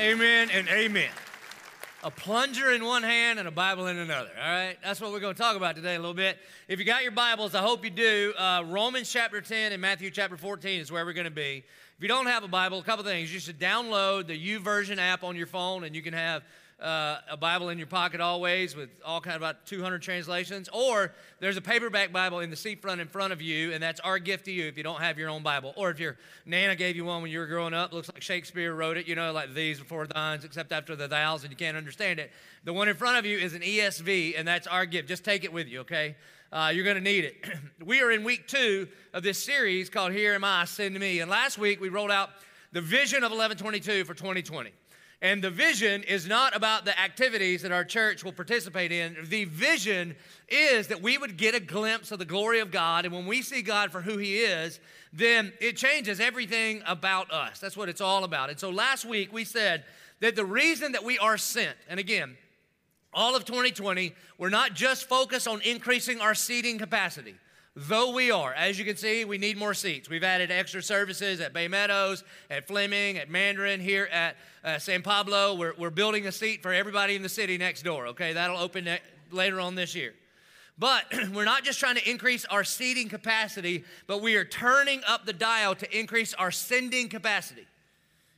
Amen and amen. A plunger in one hand and a Bible in another. All right, that's what we're going to talk about today a little bit. If you got your Bibles, I hope you do. Uh, Romans chapter 10 and Matthew chapter 14 is where we're going to be. If you don't have a Bible, a couple things. You should download the YouVersion app on your phone, and you can have uh, a Bible in your pocket always with all kind of about 200 translations. Or there's a paperback Bible in the seat front in front of you, and that's our gift to you if you don't have your own Bible. Or if your Nana gave you one when you were growing up, looks like Shakespeare wrote it, you know, like these before thines, except after the thous, and you can't understand it. The one in front of you is an ESV, and that's our gift. Just take it with you, okay? Uh, you're going to need it. we are in week two of this series called Here Am I, Send Me. And last week we rolled out the vision of 1122 for 2020. And the vision is not about the activities that our church will participate in. The vision is that we would get a glimpse of the glory of God. And when we see God for who He is, then it changes everything about us. That's what it's all about. And so last week we said that the reason that we are sent, and again, all of 2020, we're not just focused on increasing our seating capacity. Though we are, as you can see, we need more seats. We've added extra services at Bay Meadows, at Fleming, at Mandarin, here at uh, San Pablo. We're, we're building a seat for everybody in the city next door, okay? That'll open ne- later on this year. But we're not just trying to increase our seating capacity, but we are turning up the dial to increase our sending capacity.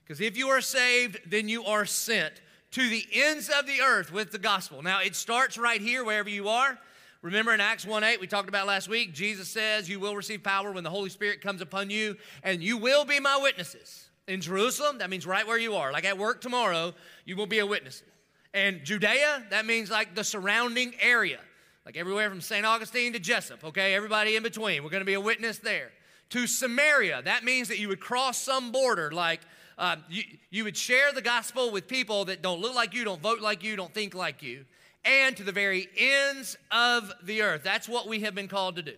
Because if you are saved, then you are sent to the ends of the earth with the gospel. Now, it starts right here, wherever you are. Remember in Acts 1 8, we talked about last week, Jesus says, You will receive power when the Holy Spirit comes upon you, and you will be my witnesses. In Jerusalem, that means right where you are. Like at work tomorrow, you will be a witness. And Judea, that means like the surrounding area, like everywhere from St. Augustine to Jesup, okay? Everybody in between. We're to be a witness there. To Samaria, that means that you would cross some border, like uh, you, you would share the gospel with people that don't look like you, don't vote like you, don't think like you and to the very ends of the earth. That's what we have been called to do.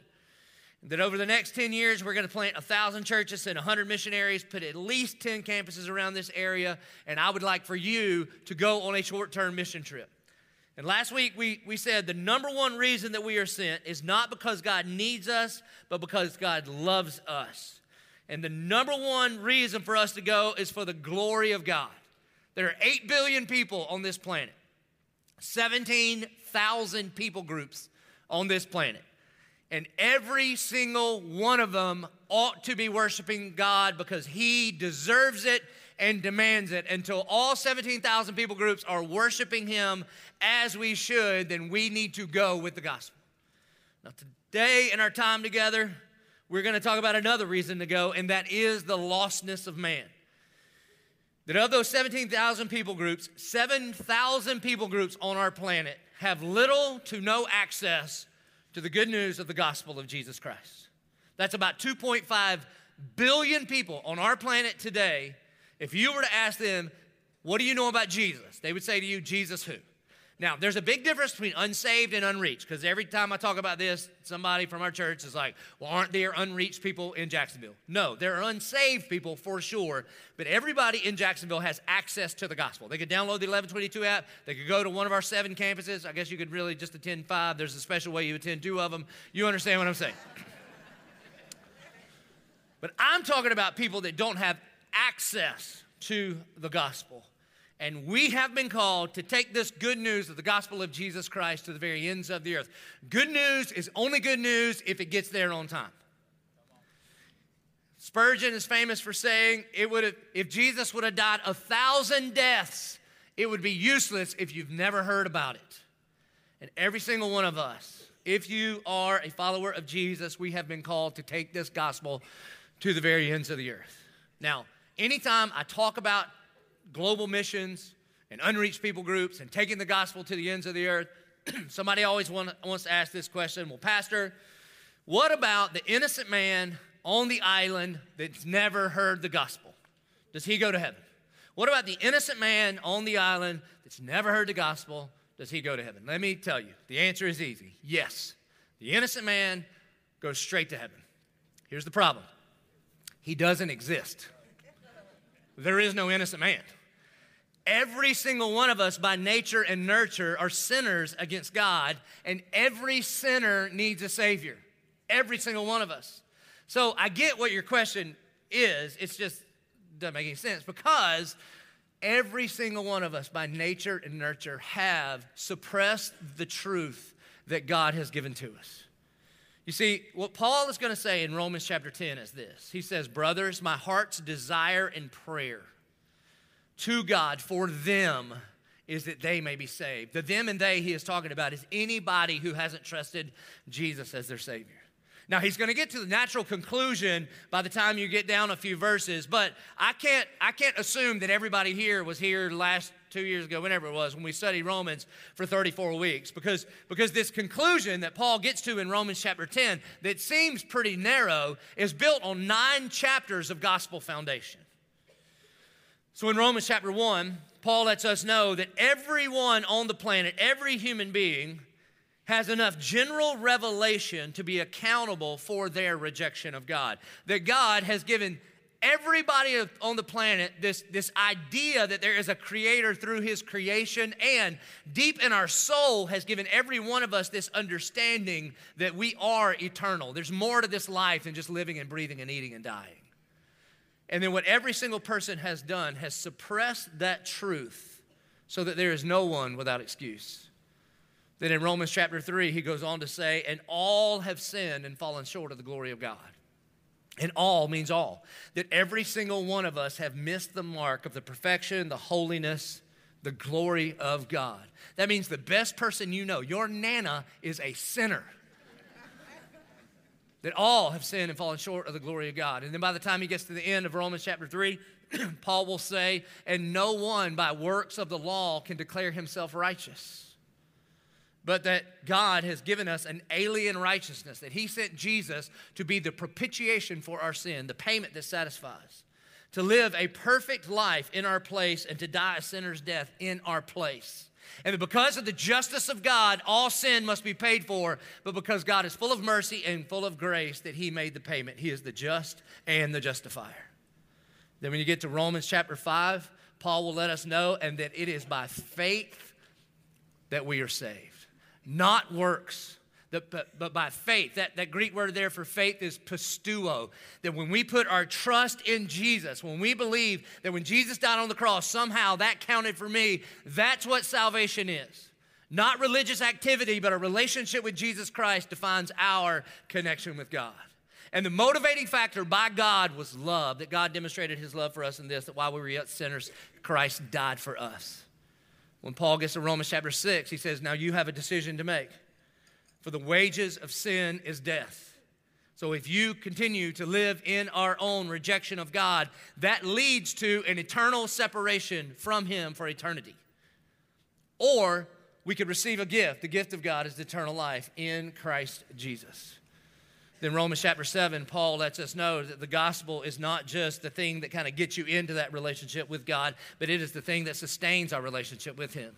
That over the next 10 years, we're going to plant 1,000 churches and 100 missionaries, put at least 10 campuses around this area, and I would like for you to go on a short term mission trip. And last week we, we said the number one reason that we are sent is not because God needs us, but because God loves us. And the number one reason for us to go is for the glory of God. There are 8 billion people on this planet. 17,000 people groups on this planet. And every single one of them ought to be worshiping God because He deserves it and demands it. Until all 17,000 people groups are worshiping Him as we should, then we need to go with the gospel. Now, today in our time together, we're going to talk about another reason to go, and that is the lostness of man that of those 17,000 people groups, 7,000 people groups on our planet have little to no access to the good news of the gospel of Jesus Christ. That's about 2.5 billion people on our planet today. If you were to ask them, What do you know about Jesus? they would say to you, Jesus who? Now, there's a big difference between unsaved and unreached because every time I talk about this, somebody from our church is like, well, aren't there unreached people in Jacksonville? No, there are unsaved people for sure, but everybody in Jacksonville has access to the gospel. They could download the 1122 app, they could go to one of our seven campuses. I guess you could really just attend five. There's a special way you attend two of them. You understand what I'm saying? but I'm talking about people that don't have access to the gospel. And we have been called to take this good news of the gospel of Jesus Christ to the very ends of the earth. Good news is only good news if it gets there on time. Spurgeon is famous for saying it would have, if Jesus would have died a thousand deaths, it would be useless if you've never heard about it. And every single one of us, if you are a follower of Jesus, we have been called to take this gospel to the very ends of the earth. Now, anytime I talk about global missions and unreached people groups and taking the gospel to the ends of the earth, somebody always want, wants to ask this question Well, Pastor, what about the innocent man on the island that's never heard the gospel? Does he go to heaven? What about the innocent man on the island that's never heard the gospel? Does he go to heaven? Let me tell you, the answer is easy yes. The innocent man goes straight to heaven. Here's the problem he doesn't exist. There is no innocent man. Every single one of us, by nature and nurture, are sinners against God, and every sinner needs a Savior. Every single one of us. So I get what your question is. It's just doesn't make any sense because every single one of us, by nature and nurture, have suppressed the truth that God has given to us. You see, what Paul is going to say in Romans chapter 10 is this He says, Brothers, my heart's desire and prayer to God for them is that they may be saved. The them and they he is talking about is anybody who hasn't trusted Jesus as their Savior. Now he's going to get to the natural conclusion by the time you get down a few verses, but I can't I can't assume that everybody here was here last 2 years ago whenever it was when we studied Romans for 34 weeks because because this conclusion that Paul gets to in Romans chapter 10 that seems pretty narrow is built on 9 chapters of gospel foundation. So in Romans chapter 1, Paul lets us know that everyone on the planet, every human being has enough general revelation to be accountable for their rejection of God. That God has given everybody on the planet this, this idea that there is a creator through his creation, and deep in our soul has given every one of us this understanding that we are eternal. There's more to this life than just living and breathing and eating and dying. And then what every single person has done has suppressed that truth so that there is no one without excuse. Then in Romans chapter 3, he goes on to say, And all have sinned and fallen short of the glory of God. And all means all. That every single one of us have missed the mark of the perfection, the holiness, the glory of God. That means the best person you know, your Nana, is a sinner. That all have sinned and fallen short of the glory of God. And then by the time he gets to the end of Romans chapter 3, Paul will say, And no one by works of the law can declare himself righteous but that God has given us an alien righteousness, that He sent Jesus to be the propitiation for our sin, the payment that satisfies, to live a perfect life in our place and to die a sinner's death in our place. And because of the justice of God, all sin must be paid for, but because God is full of mercy and full of grace, that He made the payment. He is the just and the justifier. Then, when you get to Romans chapter 5, Paul will let us know, and that it is by faith that we are saved not works. But, but by faith, that, that Greek word there for faith is pisteuo. That when we put our trust in Jesus, when we believe that when Jesus died on the cross, somehow that counted for me, that's what salvation is. Not religious activity, but a relationship with Jesus Christ defines our connection with God. And the motivating factor by God was love, that God demonstrated his love for us in this, that while we were yet sinners, Christ died for us. When Paul gets to Romans chapter 6, he says, Now you have a decision to make. For the wages of sin is death. So if you continue to live in our own rejection of God, that leads to an eternal separation from Him for eternity. Or we could receive a gift. The gift of God is eternal life in Christ Jesus. Then Romans chapter 7, Paul lets us know that the gospel is not just the thing that kind of gets you into that relationship with God, but it is the thing that sustains our relationship with Him.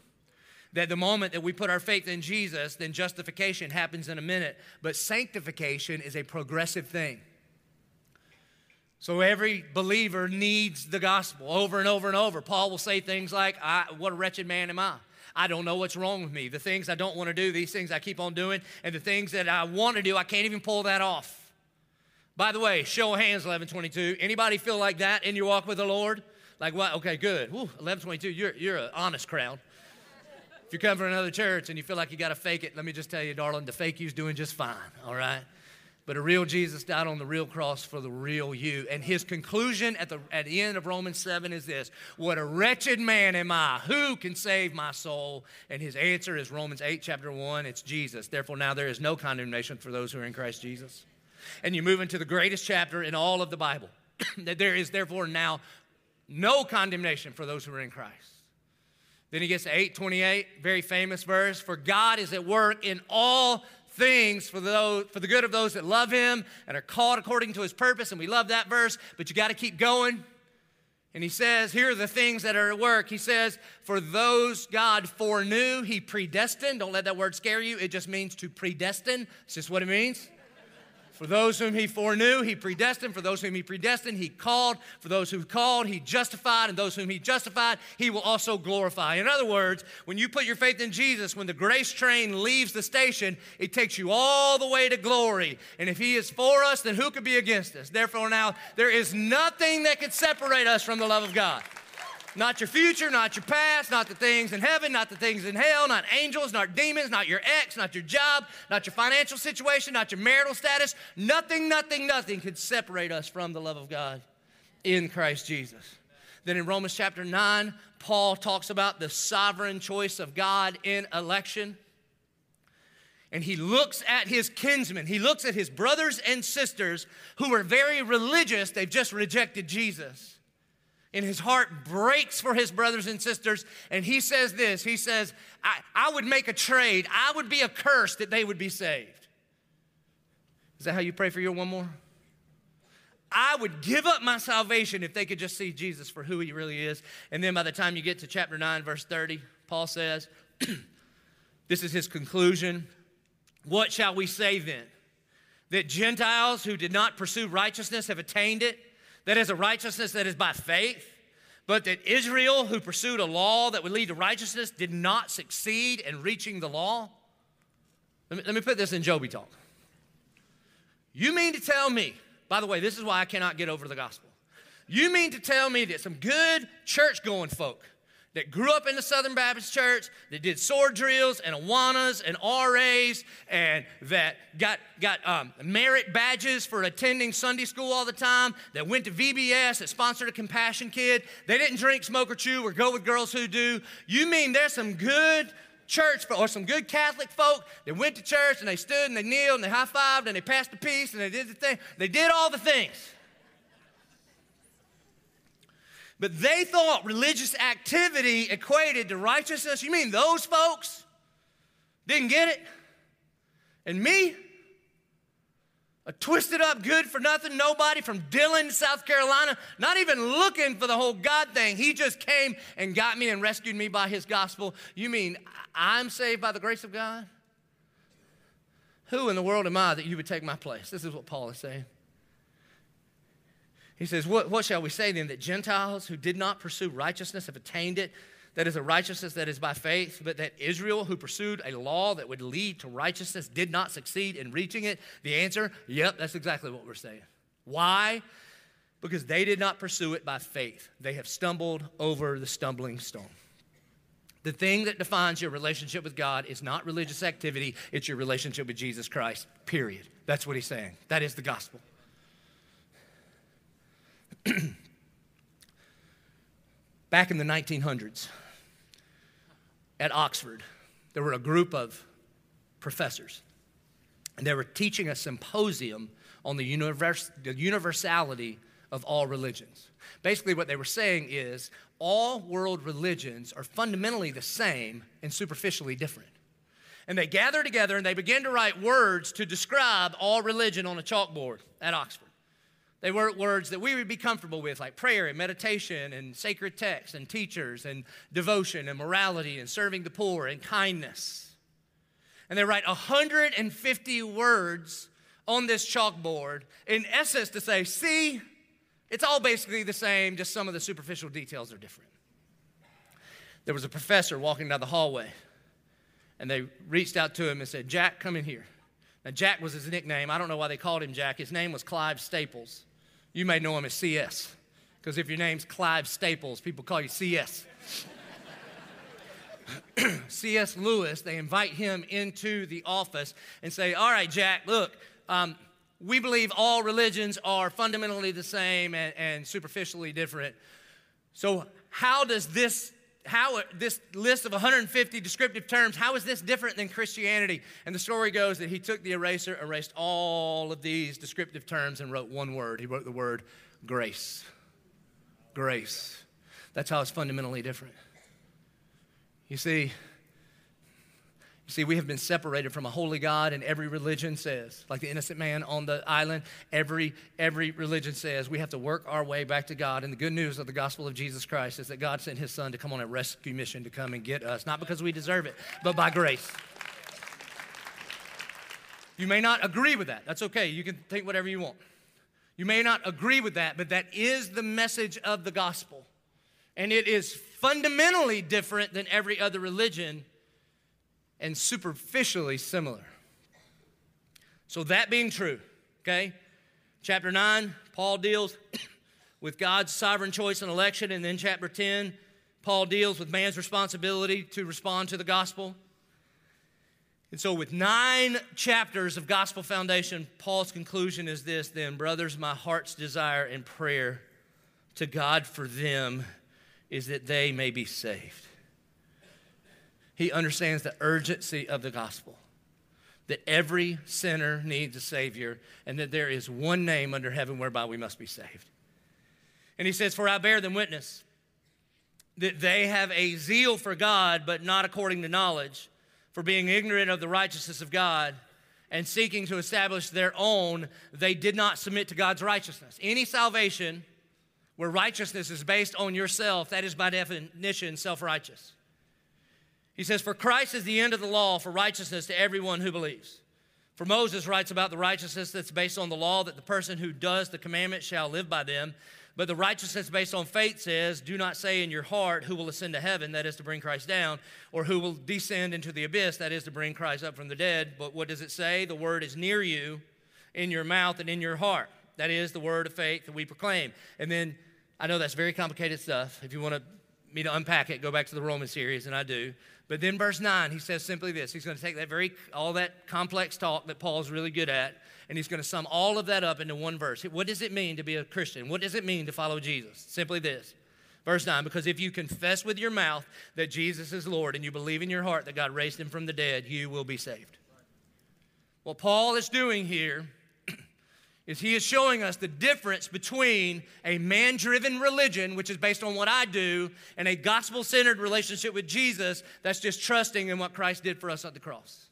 That the moment that we put our faith in Jesus, then justification happens in a minute, but sanctification is a progressive thing. So every believer needs the gospel over and over and over. Paul will say things like, What a wretched man am I. I don't know what's wrong with me. The things I don't want to do, these things I keep on doing, and the things that I want to do, I can't even pull that off. By the way, show of hands, 1122. Anybody feel like that in your walk with the Lord? Like what? Okay, good. Woo, 1122, you're, you're an honest crowd. If you come from another church and you feel like you got to fake it, let me just tell you, darling, the fake you's doing just fine, all right? But a real Jesus died on the real cross for the real you. And his conclusion at the, at the end of Romans 7 is this What a wretched man am I! Who can save my soul? And his answer is Romans 8, chapter 1. It's Jesus. Therefore, now there is no condemnation for those who are in Christ Jesus. And you move into the greatest chapter in all of the Bible that there is therefore now no condemnation for those who are in Christ. Then he gets to 828, very famous verse. For God is at work in all things for, those, for the good of those that love him and are called according to his purpose. And we love that verse, but you got to keep going. And he says, Here are the things that are at work. He says, For those God foreknew, he predestined. Don't let that word scare you. It just means to predestine. It's just what it means. For those whom he foreknew, he predestined. For those whom he predestined, he called. For those who called, he justified. And those whom he justified, he will also glorify. In other words, when you put your faith in Jesus, when the grace train leaves the station, it takes you all the way to glory. And if he is for us, then who could be against us? Therefore, now, there is nothing that can separate us from the love of God. Not your future, not your past, not the things in heaven, not the things in hell, not angels, not demons, not your ex, not your job, not your financial situation, not your marital status. Nothing, nothing, nothing could separate us from the love of God in Christ Jesus. Then in Romans chapter 9, Paul talks about the sovereign choice of God in election. And he looks at his kinsmen, he looks at his brothers and sisters who are very religious, they've just rejected Jesus and his heart breaks for his brothers and sisters. And he says this He says, I, I would make a trade, I would be a curse that they would be saved. Is that how you pray for your one more? I would give up my salvation if they could just see Jesus for who he really is. And then by the time you get to chapter 9, verse 30, Paul says, This is his conclusion. What shall we say then? That Gentiles who did not pursue righteousness have attained it? That is a righteousness that is by faith, but that Israel, who pursued a law that would lead to righteousness, did not succeed in reaching the law? Let me, let me put this in Joby talk. You mean to tell me, by the way, this is why I cannot get over the gospel. You mean to tell me that some good church going folk that grew up in the Southern Baptist Church, that did sword drills and Awanas and RAs, and that got, got um, merit badges for attending Sunday school all the time, that went to VBS, that sponsored a Compassion Kid. They didn't drink, smoke, or chew, or go with girls who do. You mean there's some good church or some good Catholic folk that went to church and they stood and they kneeled and they high fived and they passed the peace and they did the thing. They did all the things. But they thought religious activity equated to righteousness. You mean those folks didn't get it? And me? A twisted up, good for nothing nobody from Dillon, South Carolina, not even looking for the whole God thing. He just came and got me and rescued me by his gospel. You mean I'm saved by the grace of God? Who in the world am I that you would take my place? This is what Paul is saying. He says, what, what shall we say then? That Gentiles who did not pursue righteousness have attained it? That is a righteousness that is by faith, but that Israel, who pursued a law that would lead to righteousness, did not succeed in reaching it? The answer, yep, that's exactly what we're saying. Why? Because they did not pursue it by faith. They have stumbled over the stumbling stone. The thing that defines your relationship with God is not religious activity, it's your relationship with Jesus Christ, period. That's what he's saying. That is the gospel. Back in the 1900s, at Oxford, there were a group of professors, and they were teaching a symposium on the, the universality of all religions. Basically, what they were saying is all world religions are fundamentally the same and superficially different. And they gathered together and they began to write words to describe all religion on a chalkboard at Oxford. They weren't words that we would be comfortable with, like prayer and meditation and sacred texts and teachers and devotion and morality and serving the poor and kindness. And they write 150 words on this chalkboard, in essence, to say, see, it's all basically the same, just some of the superficial details are different. There was a professor walking down the hallway, and they reached out to him and said, Jack, come in here. Now, Jack was his nickname. I don't know why they called him Jack. His name was Clive Staples. You may know him as CS, because if your name's Clive Staples, people call you CS. C.S. Lewis, they invite him into the office and say, All right, Jack, look, um, we believe all religions are fundamentally the same and, and superficially different. So, how does this how this list of 150 descriptive terms, how is this different than Christianity? And the story goes that he took the eraser, erased all of these descriptive terms, and wrote one word. He wrote the word grace. Grace. That's how it's fundamentally different. You see, see, we have been separated from a holy God, and every religion says, like the innocent man on the island, every, every religion says we have to work our way back to God. And the good news of the gospel of Jesus Christ is that God sent his son to come on a rescue mission to come and get us, not because we deserve it, but by grace. You may not agree with that. That's okay. You can think whatever you want. You may not agree with that, but that is the message of the gospel. And it is fundamentally different than every other religion and superficially similar. So, that being true, okay, chapter 9, Paul deals with God's sovereign choice and election, and then chapter 10, Paul deals with man's responsibility to respond to the gospel. And so, with nine chapters of gospel foundation, Paul's conclusion is this then, brothers, my heart's desire and prayer to God for them is that they may be saved. He understands the urgency of the gospel, that every sinner needs a Savior, and that there is one name under heaven whereby we must be saved. And he says, For I bear them witness that they have a zeal for God, but not according to knowledge, for being ignorant of the righteousness of God and seeking to establish their own, they did not submit to God's righteousness. Any salvation where righteousness is based on yourself, that is by definition self righteous. He says, For Christ is the end of the law for righteousness to everyone who believes. For Moses writes about the righteousness that's based on the law that the person who does the commandment shall live by them. But the righteousness based on faith says, Do not say in your heart, Who will ascend to heaven, that is to bring Christ down, or who will descend into the abyss, that is to bring Christ up from the dead. But what does it say? The word is near you, in your mouth and in your heart. That is the word of faith that we proclaim. And then I know that's very complicated stuff. If you want me to unpack it, go back to the Roman series, and I do. But then verse 9, he says simply this. He's going to take that very, all that complex talk that Paul's really good at, and he's going to sum all of that up into one verse. What does it mean to be a Christian? What does it mean to follow Jesus? Simply this. Verse 9, because if you confess with your mouth that Jesus is Lord and you believe in your heart that God raised him from the dead, you will be saved. What Paul is doing here is he is showing us the difference between a man driven religion, which is based on what I do, and a gospel centered relationship with Jesus that's just trusting in what Christ did for us at the cross.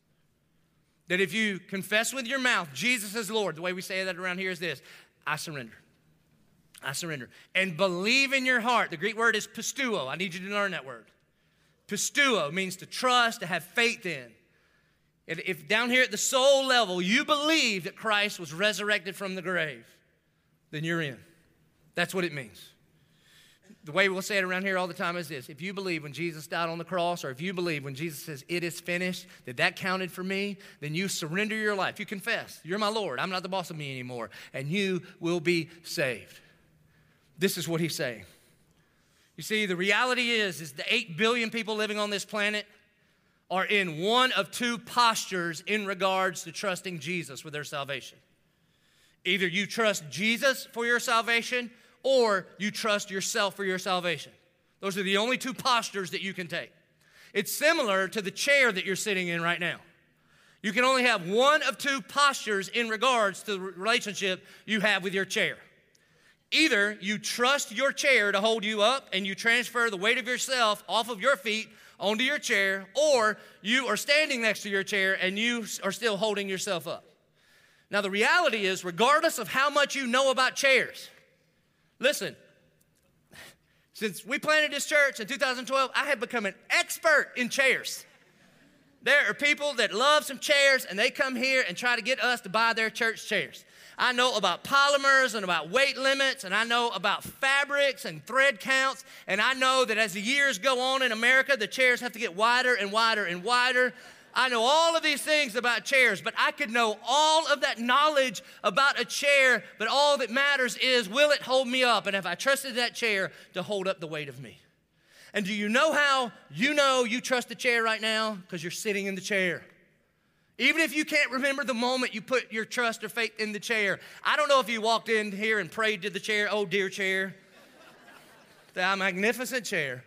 That if you confess with your mouth Jesus is Lord, the way we say that around here is this I surrender. I surrender. And believe in your heart. The Greek word is pisteuo. I need you to learn that word. Pisteuo means to trust, to have faith in. If down here at the soul level you believe that Christ was resurrected from the grave, then you're in. That's what it means. The way we'll say it around here all the time is this. If you believe when jesus died on the cross or if you believe when jesus says it is finished that that counted for me then you surrender your life. You confess. You're my lord. I'm not the boss of me anymore. And you will be saved. This is what he's saying. You see the reality is is the 8 billion people living on this planet are in one of two postures in regards to trusting jesus with their salvation either you trust jesus for your salvation or you trust yourself for your salvation. Those are the only two postures that you can take. It's similar to the chair that you're sitting in right now. You can only have one of two postures in regards to the relationship you have with your chair. Either you trust your chair to hold you up and you transfer the weight of yourself off of your feet onto your chair, or you are standing next to your chair and you are still holding yourself up. Now, the reality is, regardless of how much you know about chairs, Listen, since we planted this church in 2012, I have become an expert in chairs. There are people that love some chairs and they come here and try to get us to buy their church chairs. I know about polymers and about weight limits, and I know about fabrics and thread counts, and I know that as the years go on in America, the chairs have to get wider and wider and wider I know all of these things about chairs, but I could know all of that knowledge about a chair, but all that matters is will it hold me up? And if I trusted that chair to hold up the weight of me? And do you know how you know you trust the chair right now? Because you're sitting in the chair. Even if you can't remember the moment you put your trust or faith in the chair. I don't know if you walked in here and prayed to the chair, oh dear chair, thou magnificent chair.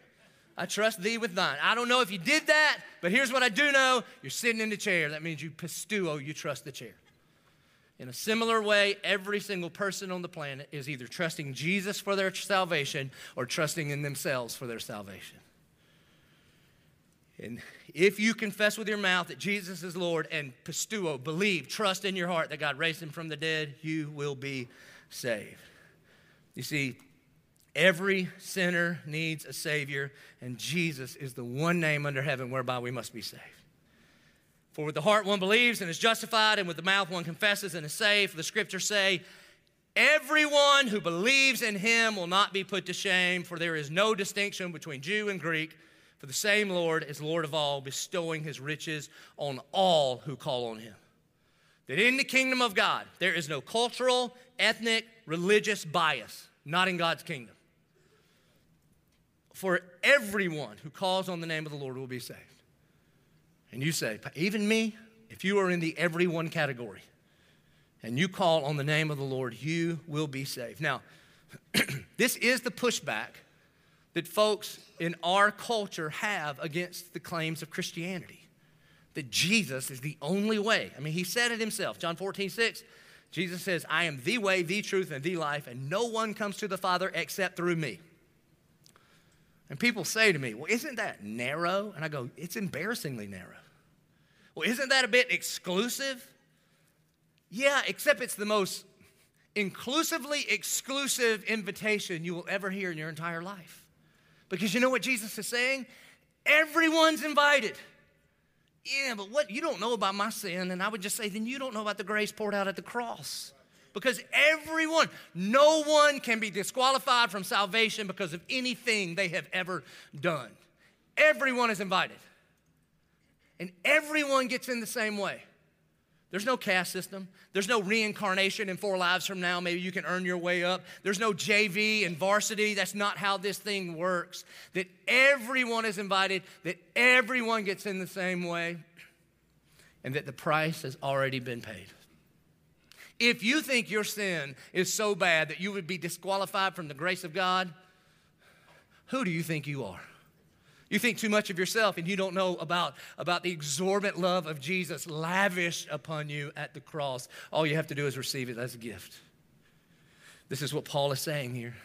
I trust thee with thine. I don't know if you did that, but here's what I do know you're sitting in the chair. That means you pisteuo, you trust the chair. In a similar way, every single person on the planet is either trusting Jesus for their salvation or trusting in themselves for their salvation. And if you confess with your mouth that Jesus is Lord and pisteuo, believe, trust in your heart that God raised him from the dead, you will be saved. You see, Every sinner needs a Savior, and Jesus is the one name under heaven whereby we must be saved. For with the heart one believes and is justified, and with the mouth one confesses and is saved. For the scriptures say, Everyone who believes in him will not be put to shame, for there is no distinction between Jew and Greek, for the same Lord is Lord of all, bestowing his riches on all who call on him. That in the kingdom of God, there is no cultural, ethnic, religious bias, not in God's kingdom For everyone who calls on the name of the Lord will be saved. And you say, even me, if you are in the everyone category and you call on the name of the Lord, you will be saved. Now, this is the pushback that folks in our culture have against the claims of Christianity that Jesus is the only way. I mean, he said it himself, John 14, 6. Jesus says, I am the way, the truth, and the life, and no one comes to the Father except through me. And people say to me, Well, isn't that narrow? And I go, It's embarrassingly narrow. Well, isn't that a bit exclusive? Yeah, except it's the most inclusively exclusive invitation you will ever hear in your entire life. Because you know what Jesus is saying? Everyone's invited. Yeah, but what you don't know about my sin, and I would just say, then you don't know about the grace poured out at the cross. Because everyone, no one can be disqualified from salvation because of anything they have ever done. Everyone is invited. And everyone gets in the same way. There's no caste system. There's no reincarnation in four lives from now. Maybe you can earn your way up. There's no JV and varsity. That's not how this thing works. That everyone is invited, that everyone gets in the same way, and that the price has already been paid. If you think your sin is so bad that you would be disqualified from the grace of God, who do you think you are? You think too much of yourself and you don't know about, about the exorbitant love of Jesus lavished upon you at the cross. All you have to do is receive it as a gift. This is what Paul is saying here.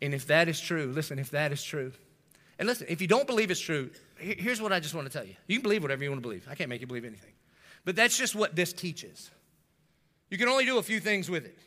And if that is true, listen, if that is true, and listen, if you don't believe it's true, here's what I just want to tell you. You can believe whatever you want to believe. I can't make you believe anything. But that's just what this teaches. You can only do a few things with it.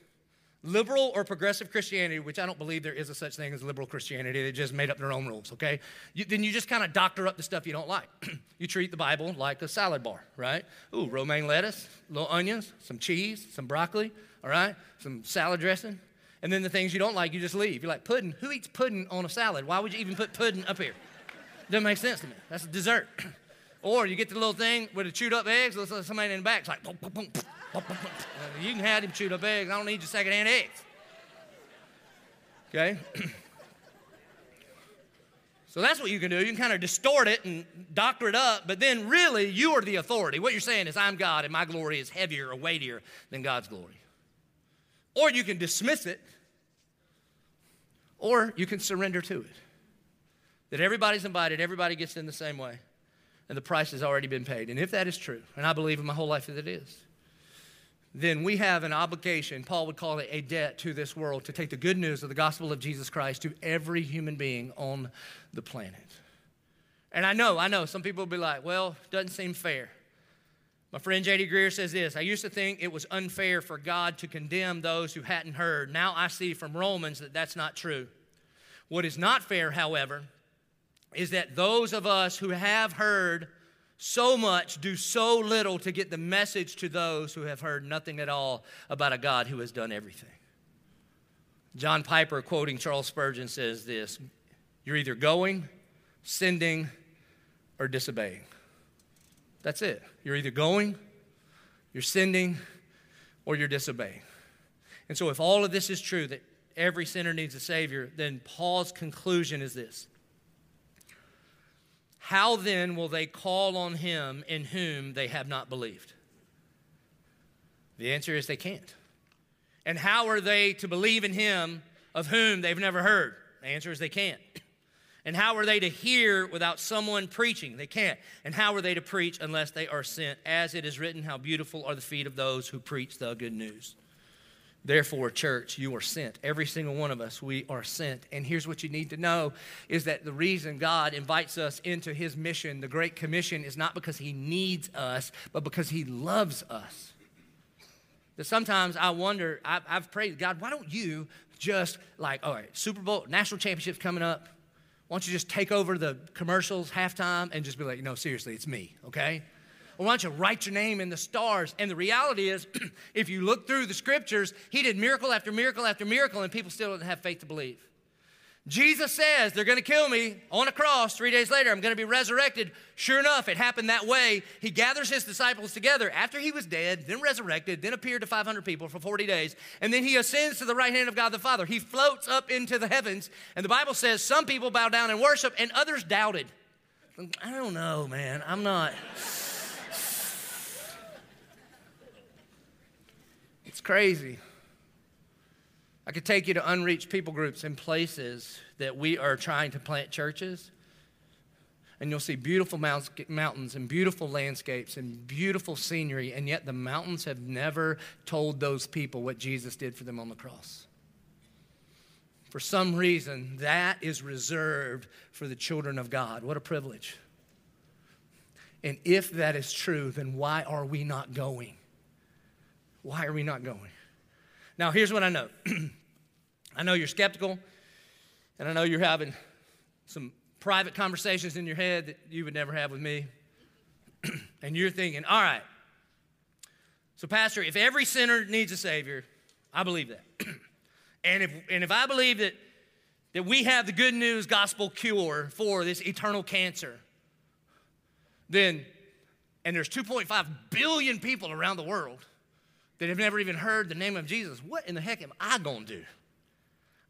Liberal or progressive Christianity, which I don't believe there is a such thing as liberal Christianity, they just made up their own rules, okay? You, then you just kind of doctor up the stuff you don't like. you treat the Bible like a salad bar, right? Ooh, romaine lettuce, little onions, some cheese, some broccoli, all right? Some salad dressing. And then the things you don't like, you just leave. You're like, pudding? Who eats pudding on a salad? Why would you even put pudding up here? Doesn't make sense to me. That's a dessert. or you get the little thing with the chewed up eggs, somebody in the back's like, boom, boom, boom. You can have him chewed up eggs. I don't need your secondhand eggs. Okay? so that's what you can do. You can kind of distort it and doctor it up, but then really you are the authority. What you're saying is, I'm God and my glory is heavier or weightier than God's glory. Or you can dismiss it, or you can surrender to it. That everybody's invited, everybody gets in the same way, and the price has already been paid. And if that is true, and I believe in my whole life that it is, then we have an obligation, Paul would call it a debt to this world, to take the good news of the gospel of Jesus Christ to every human being on the planet. And I know, I know, some people will be like, well, doesn't seem fair. My friend J.D. Greear says this I used to think it was unfair for God to condemn those who hadn't heard. Now I see from Romans that that's not true. What is not fair, however, is that those of us who have heard so much, do so little to get the message to those who have heard nothing at all about a God who has done everything. John Piper, quoting Charles Spurgeon, says this You're either going, sending, or disobeying. That's it. You're either going, you're sending, or you're disobeying. And so, if all of this is true, that every sinner needs a Savior, then Paul's conclusion is this how then will they call on him in whom they have not believed? The answer is they can't. And how are they to believe in him of whom they've never heard? The answer is they can't. And how are they to hear without someone preaching? They can't. And how are they to preach unless they are sent? As it is written, how beautiful are the feet of those who preach the good news. Therefore, church, you are sent. Every single one of us, we are sent. And here's what you need to know is that the reason God invites us into his mission, the Great Commission, is not because he needs us, but because he loves us. That sometimes I wonder, I've, I've prayed, God, why don't you just like, all right, Super Bowl, national championships coming up. Why don't you just take over the commercials halftime and just be like, no, seriously, it's me, okay? Or why don't you write your name in the stars? And the reality is, if you look through the scriptures, he did miracle after miracle after miracle, and people still didn't have faith to believe. Jesus says they're going to kill me on a cross. Three days later, I'm going to be resurrected. Sure enough, it happened that way. He gathers his disciples together after he was dead, then resurrected, then appeared to 500 people for 40 days, and then he ascends to the right hand of God the Father. He floats up into the heavens, and the Bible says some people bow down and worship, and others doubted. I don't know, man. I'm not. It's crazy. I could take you to unreached people groups in places that we are trying to plant churches. And you'll see beautiful mountains and beautiful landscapes and beautiful scenery, and yet the mountains have never told those people what Jesus did for them on the cross. For some reason, that is reserved for the children of God. What a privilege. And if that is true, then why are we not going? Why are we not going? Now, here's what I know I know you're skeptical, and I know you're having some private conversations in your head that you would never have with me. and you're thinking, all right, so, Pastor, if every sinner needs a Savior, I believe that. and, if, and if I believe that, that we have the good news gospel cure for this eternal cancer, then, and there's 2.5 billion people around the world that have never even heard the name of Jesus, what in the heck am I going to do?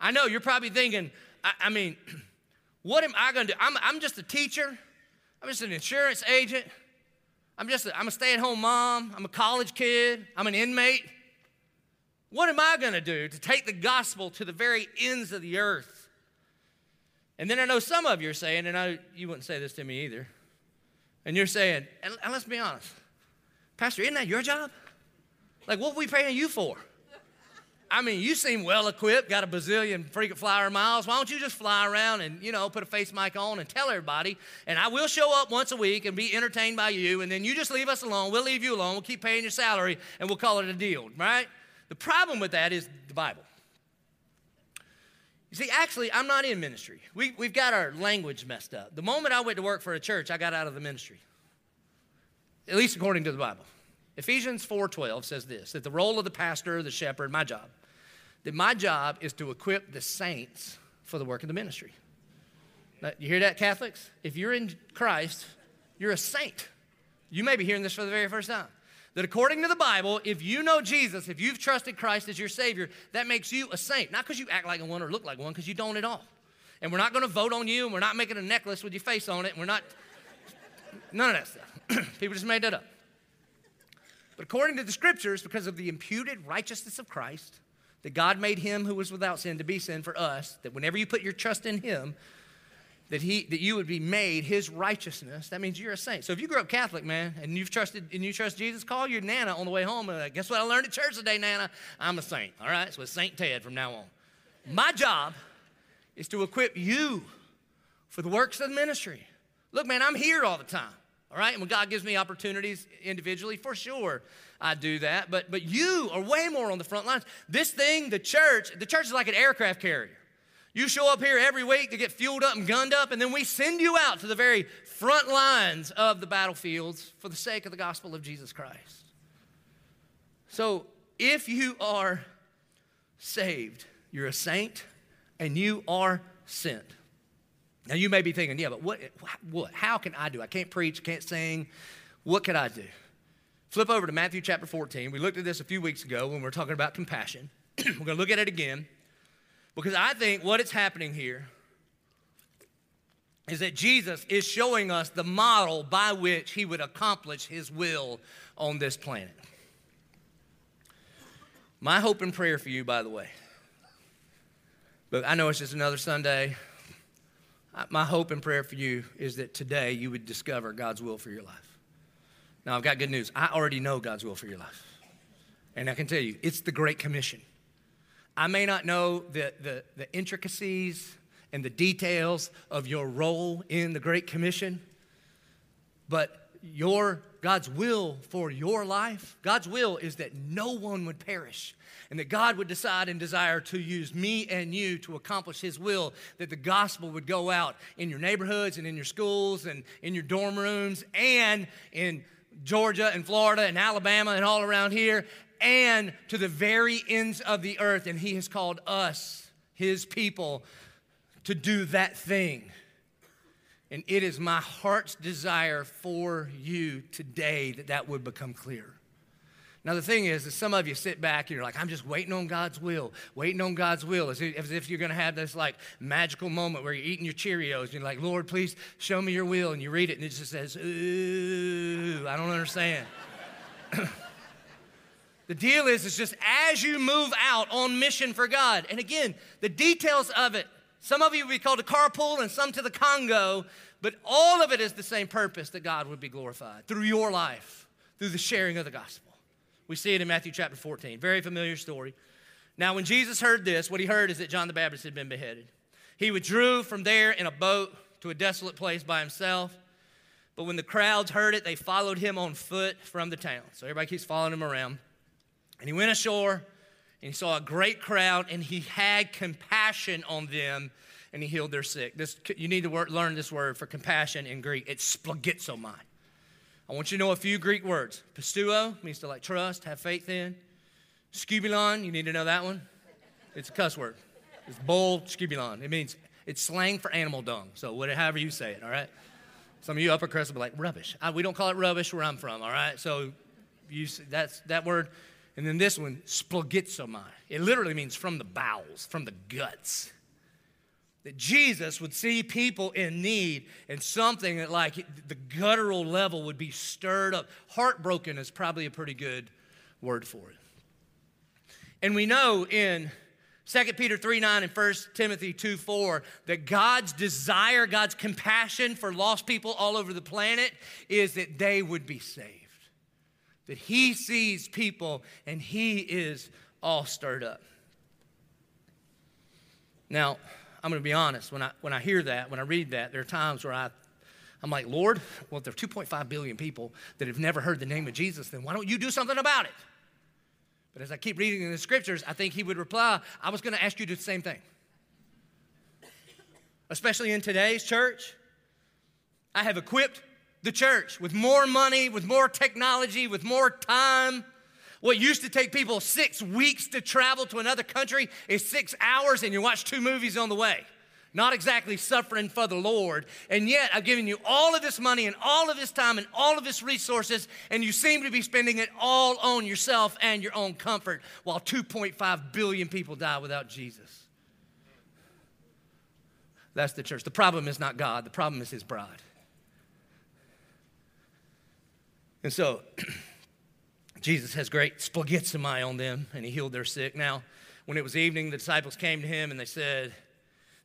I know you're probably thinking, I, I mean, what am I going to do? I'm, I'm just a teacher, I'm just an insurance agent, I'm just a, I'm a stay at home mom, I'm a college kid, I'm an inmate. What am I going to do to take the gospel to the very ends of the earth? And then I know some of you are saying, and I, you wouldn't say this to me either, and you're saying, and, and let's be honest, Pastor, isn't that your job? Like, what are we paying you for? I mean, you seem well equipped, got a bazillion frequent flyer miles. Why don't you just fly around and, you know, put a face mic on and tell everybody? And I will show up once a week and be entertained by you, and then you just leave us alone. We'll leave you alone. We'll keep paying your salary, and we'll call it a deal, right? The problem with that is the Bible. You see, actually, I'm not in ministry. We, we've got our language messed up. The moment I went to work for a church, I got out of the ministry, at least according to the Bible. Ephesians 4:12 says this that the role of the pastor, the shepherd, my job, that my job is to equip the saints for the work of the ministry. Now, you hear that, Catholics? If you're in Christ, you're a saint. You may be hearing this for the very first time. That according to the Bible, if you know Jesus, if you've trusted Christ as your Savior, that makes you a saint. Not because you act like one or look like one, because you don't at all. And we're not going to vote on you, and we're not making a necklace with your face on it, and we're not, none of that stuff. People just made that up. But according to the scriptures, because of the imputed righteousness of Christ, that God made him who was without sin to be sin for us, that whenever you put your trust in him, that he that you would be made his righteousness. That means you're a saint. So if you grew up Catholic, man, and you've trusted and you trust Jesus, call your nana on the way home. And like, guess what I learned at church today, Nana? I'm a saint. All right, so it's Saint Ted from now on. My job is to equip you for the works of the ministry. Look, man, I'm here all the time. All right, and when God gives me opportunities individually, for sure I do that. But but you are way more on the front lines. This thing, the church, the church is like an aircraft carrier. You show up here every week to get fueled up and gunned up, and then we send you out to the very front lines of the battlefields for the sake of the gospel of Jesus Christ. So if you are saved, you're a saint and you are sent. Now you may be thinking, yeah, but what, what, how can I do? I can't preach, can't sing. What can I do? Flip over to Matthew chapter 14. We looked at this a few weeks ago when we were talking about compassion. we're going to look at it again because I think what is happening here is that Jesus is showing us the model by which he would accomplish his will on this planet. My hope and prayer for you, by the way. But I know it's just another Sunday. My hope and prayer for you is that today you would discover God's will for your life. Now, I've got good news. I already know God's will for your life. And I can tell you, it's the Great Commission. I may not know the, the, the intricacies and the details of your role in the Great Commission, but your God's will for your life, God's will is that no one would perish and that God would decide and desire to use me and you to accomplish His will, that the gospel would go out in your neighborhoods and in your schools and in your dorm rooms and in Georgia and Florida and Alabama and all around here and to the very ends of the earth. And He has called us, His people, to do that thing. And it is my heart's desire for you today that that would become clear. Now, the thing is, is some of you sit back and you're like, I'm just waiting on God's will, waiting on God's will, as if, as if you're going to have this like magical moment where you're eating your Cheerios and you're like, Lord, please show me your will. And you read it and it just says, Ooh, I don't understand. the deal is, it's just as you move out on mission for God, and again, the details of it, some of you will be called to carpool and some to the Congo, but all of it is the same purpose that God would be glorified through your life, through the sharing of the gospel. We see it in Matthew chapter 14. Very familiar story. Now, when Jesus heard this, what he heard is that John the Baptist had been beheaded. He withdrew from there in a boat to a desolate place by himself. But when the crowds heard it, they followed him on foot from the town. So everybody keeps following him around. And he went ashore and he saw a great crowd and he had compassion on them and he healed their sick. This, you need to word, learn this word for compassion in Greek. It's splanchnizomai. I want you to know a few Greek words. Pisteuo means to like trust, have faith in. Skubalon, you need to know that one. It's a cuss word. It's bold skubalon. It means it's slang for animal dung. So whatever, you say it, all right? Some of you upper crust will be like rubbish. I, we don't call it rubbish where I'm from, all right? So you that's that word. And then this one, splanchnizomai. It literally means from the bowels, from the guts that Jesus would see people in need and something that, like, the guttural level would be stirred up. Heartbroken is probably a pretty good word for it. And we know in 2 Peter 3 9 and 1 Timothy 2 4 that God's desire, God's compassion for lost people all over the planet is that they would be saved. That He sees people and He is all stirred up. Now, I'm going to be honest. When I, when I hear that, when I read that, there are times where I, I'm like, Lord, well, if there are 2.5 billion people that have never heard the name of Jesus, then why don't you do something about it? But as I keep reading in the scriptures, I think he would reply, I was going to ask you to do the same thing. Especially in today's church, I have equipped the church with more money, with more technology, with more time what used to take people six weeks to travel to another country is six hours, and you watch two movies on the way. Not exactly suffering for the Lord. And yet, I've given you all of this money and all of this time and all of this resources, and you seem to be spending it all on yourself and your own comfort while 2.5 billion people die without Jesus. That's the church. The problem is not God, the problem is His bride. And so, Jesus has great splanchnizomai on them, and he healed their sick. Now, when it was evening, the disciples came to him and they said,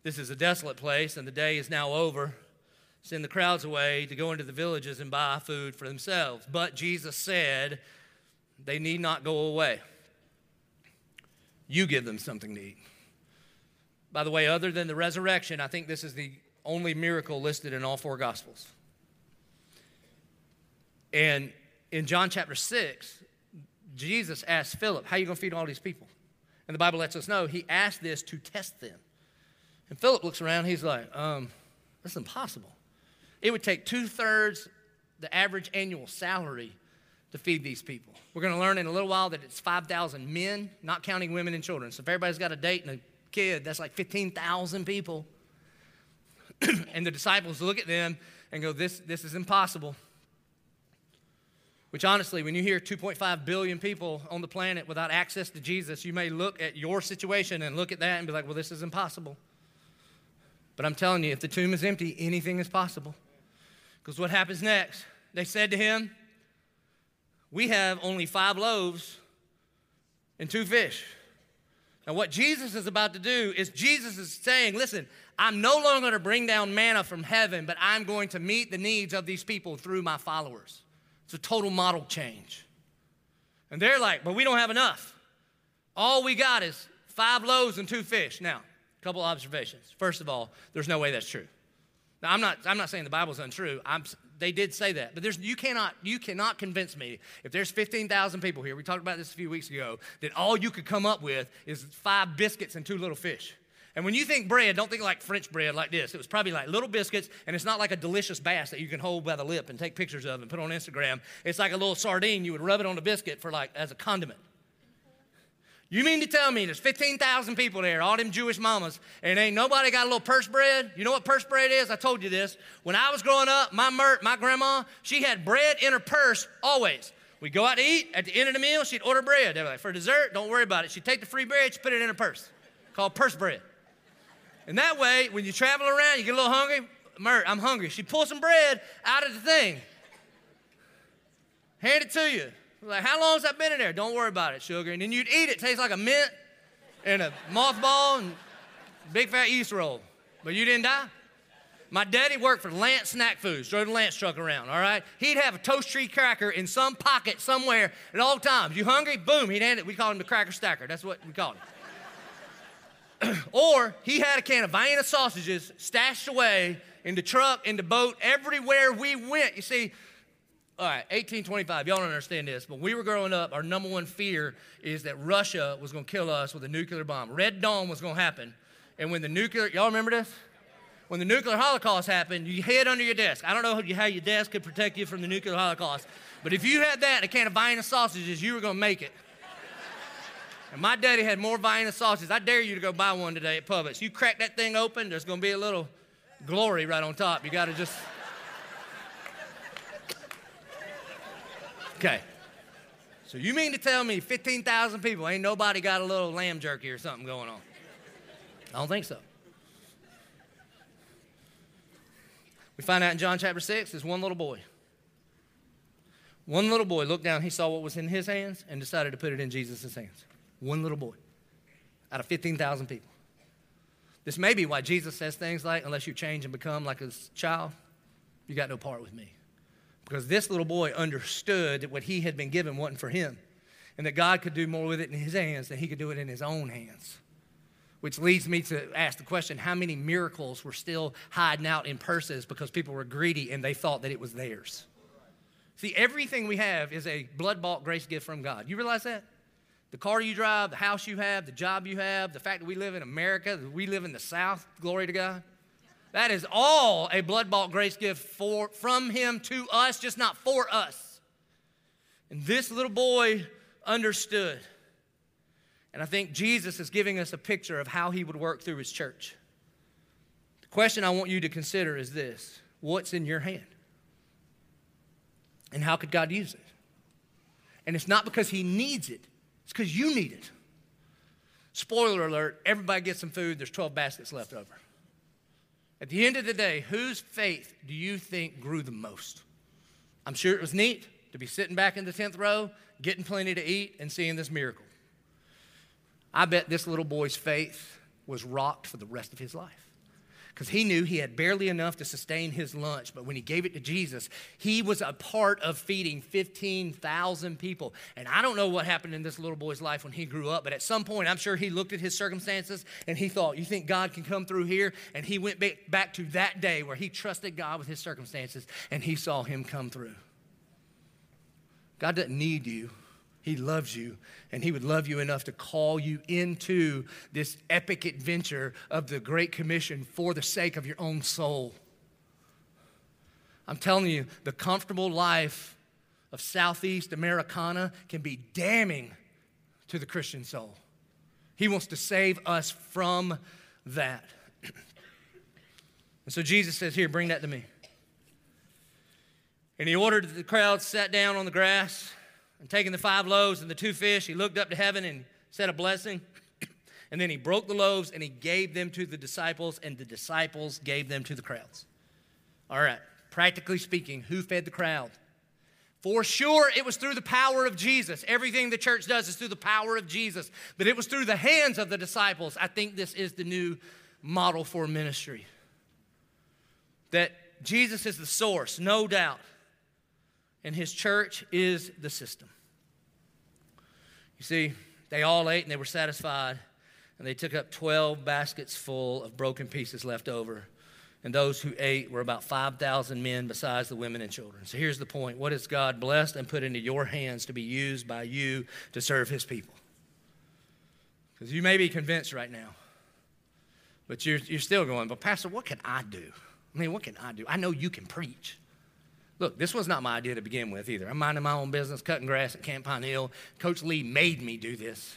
This is a desolate place, and the day is now over. Send the crowds away to go into the villages and buy food for themselves. But Jesus said, They need not go away. You give them something to eat. By the way, other than the resurrection, I think this is the only miracle listed in all four Gospels. And in John chapter 6, Jesus asked Philip, How are you going to feed all these people? And the Bible lets us know he asked this to test them. And Philip looks around, he's like, um, That's impossible. It would take two thirds the average annual salary to feed these people. We're going to learn in a little while that it's 5,000 men, not counting women and children. So if everybody's got a date and a kid, that's like 15,000 people. and the disciples look at them and go, This, this is impossible. Which, honestly, when you hear 2.5 billion people on the planet without access to Jesus, you may look at your situation and look at that and be like, well, this is impossible. But I'm telling you, if the tomb is empty, anything is possible. Because what happens next? They said to him, We have only five loaves and two fish. Now, what Jesus is about to do is Jesus is saying, Listen, I'm no longer going to bring down manna from heaven, but I'm going to meet the needs of these people through my followers. It's a total model change. And they're like, but we don't have enough. All we got is five loaves and two fish. Now, a couple observations. First of all, there's no way that's true. Now, I'm not, I'm not saying the Bible's untrue. I'm, they did say that, but there's, you, cannot, you cannot convince me if there's 15,000 people here, we talked about this a few weeks ago, that all you could come up with is five biscuits and two little fish. And when you think bread, don't think like French bread like this. It was probably like little biscuits, and it's not like a delicious bass that you can hold by the lip and take pictures of and put on Instagram. It's like a little sardine. You would rub it on a biscuit for like as a condiment. You mean to tell me there's 15,000 people there, all them Jewish mamas, and ain't nobody got a little purse bread? You know what purse bread is? I told you this. When I was growing up, my Mert, my grandma, she had bread in her purse always. We'd go out to eat. At the end of the meal, she'd order bread. They were like, for dessert, don't worry about it. She'd take the free bread, she'd put it in her purse, called purse bread. And that way, when you travel around, you get a little hungry. Mert, I'm hungry. She'd pull some bread out of the thing, hand it to you. Like, how long has that been in there? Don't worry about it, sugar. And then you'd eat it. Tastes like a mint and a mothball and big fat yeast roll. But you didn't die. My daddy worked for Lance Snack Foods, drove the Lance truck around, all right? He'd have a Toastchee cracker in some pocket somewhere at all times. You hungry? Boom, he'd hand it. We called him the cracker stacker. That's what we called him. or he had a can of Vienna sausages stashed away in the truck, in the boat, everywhere we went. You see, all right, 1825. Y'all don't understand this, but we were growing up. Our number one fear is that Russia was going to kill us with a nuclear bomb. Red Dawn was going to happen. And when the nuclear, y'all remember this? When the nuclear holocaust happened, you hid under your desk. I don't know how your desk could protect you from the nuclear holocaust, but if you had that and a can of Vienna sausages, you were going to make it. My daddy had more Vienna sausages. I dare you to go buy one today at Publix. You crack that thing open, there's going to be a little glory right on top. You got to just. Okay. So you mean to tell me 15,000 people ain't nobody got a little lamb jerky or something going on? I don't think so. We find out in John chapter 6, there's one little boy. One little boy looked down, he saw what was in his hands and decided to put it in Jesus' hands. One little boy out of 15,000 people. This may be why Jesus says things like, unless you change and become like a child, you got no part with me because this little boy understood that what he had been given wasn't for him and that God could do more with it in his hands than he could do it in his own hands. Which leads me to ask the question how many miracles were still hiding out in purses because people were greedy and they thought that it was theirs? See, everything we have is a blood bought grace gift from God. You realize that? The car you drive, the house you have, the job you have, the fact that we live in America, we live in the South, glory to God. That is all a blood bought grace gift for, from Him to us, just not for us. And this little boy understood. And I think Jesus is giving us a picture of how He would work through His church. The question I want you to consider is this What's in your hand? And how could God use it? And it's not because He needs it, it's because you need it. Spoiler alert everybody gets some food, there's 12 baskets left over. At the end of the day, whose faith do you think grew the most? I'm sure it was neat to be sitting back in the 10th row, getting plenty to eat, and seeing this miracle. I bet this little boy's faith was rocked for the rest of his life because he knew he had barely enough to sustain his lunch. But when he gave it to Jesus, he was a part of feeding 15,000 people. And I don't know what happened in this little boy's life when he grew up, but at some point, I'm sure he looked at his circumstances and he thought, You think God can come through here? And he went back to that day where he trusted God with his circumstances and he saw him come through. God doesn't need you. He loves you, and He would love you enough to call you into this epic adventure of the Great Commission for the sake of your own soul. I'm telling you, the comfortable life of Southeast Americana can be damning to the Christian soul. He wants to save us from that. and so Jesus says, Here, bring that to me. And he ordered the crowd sat down on the grass and taking the five loaves and the two fish, he looked up to heaven and said a blessing. and then he broke the loaves and he gave them to the disciples, and the disciples gave them to the crowds. All right, practically speaking, who fed the crowd? For sure, it was through the power of Jesus. Everything the church does is through the power of Jesus, but it was through the hands of the disciples. I think this is the new model for ministry. That Jesus is the source, no doubt and his church is the system. You see, they all ate and they were satisfied, and they took up 12 baskets full of broken pieces left over. And those who ate were about 5,000 men, besides the women and children. So here's the point What has God blessed and put into your hands to be used by you to serve his people? Because you may be convinced right now, but you're, you're still going, but Pastor, what can I do? I mean, what can I do? I know you can preach. Look, this was not my idea to begin with either. I'm minding my own business, cutting grass at Camp Pine Hill. Coach Lee made me do this.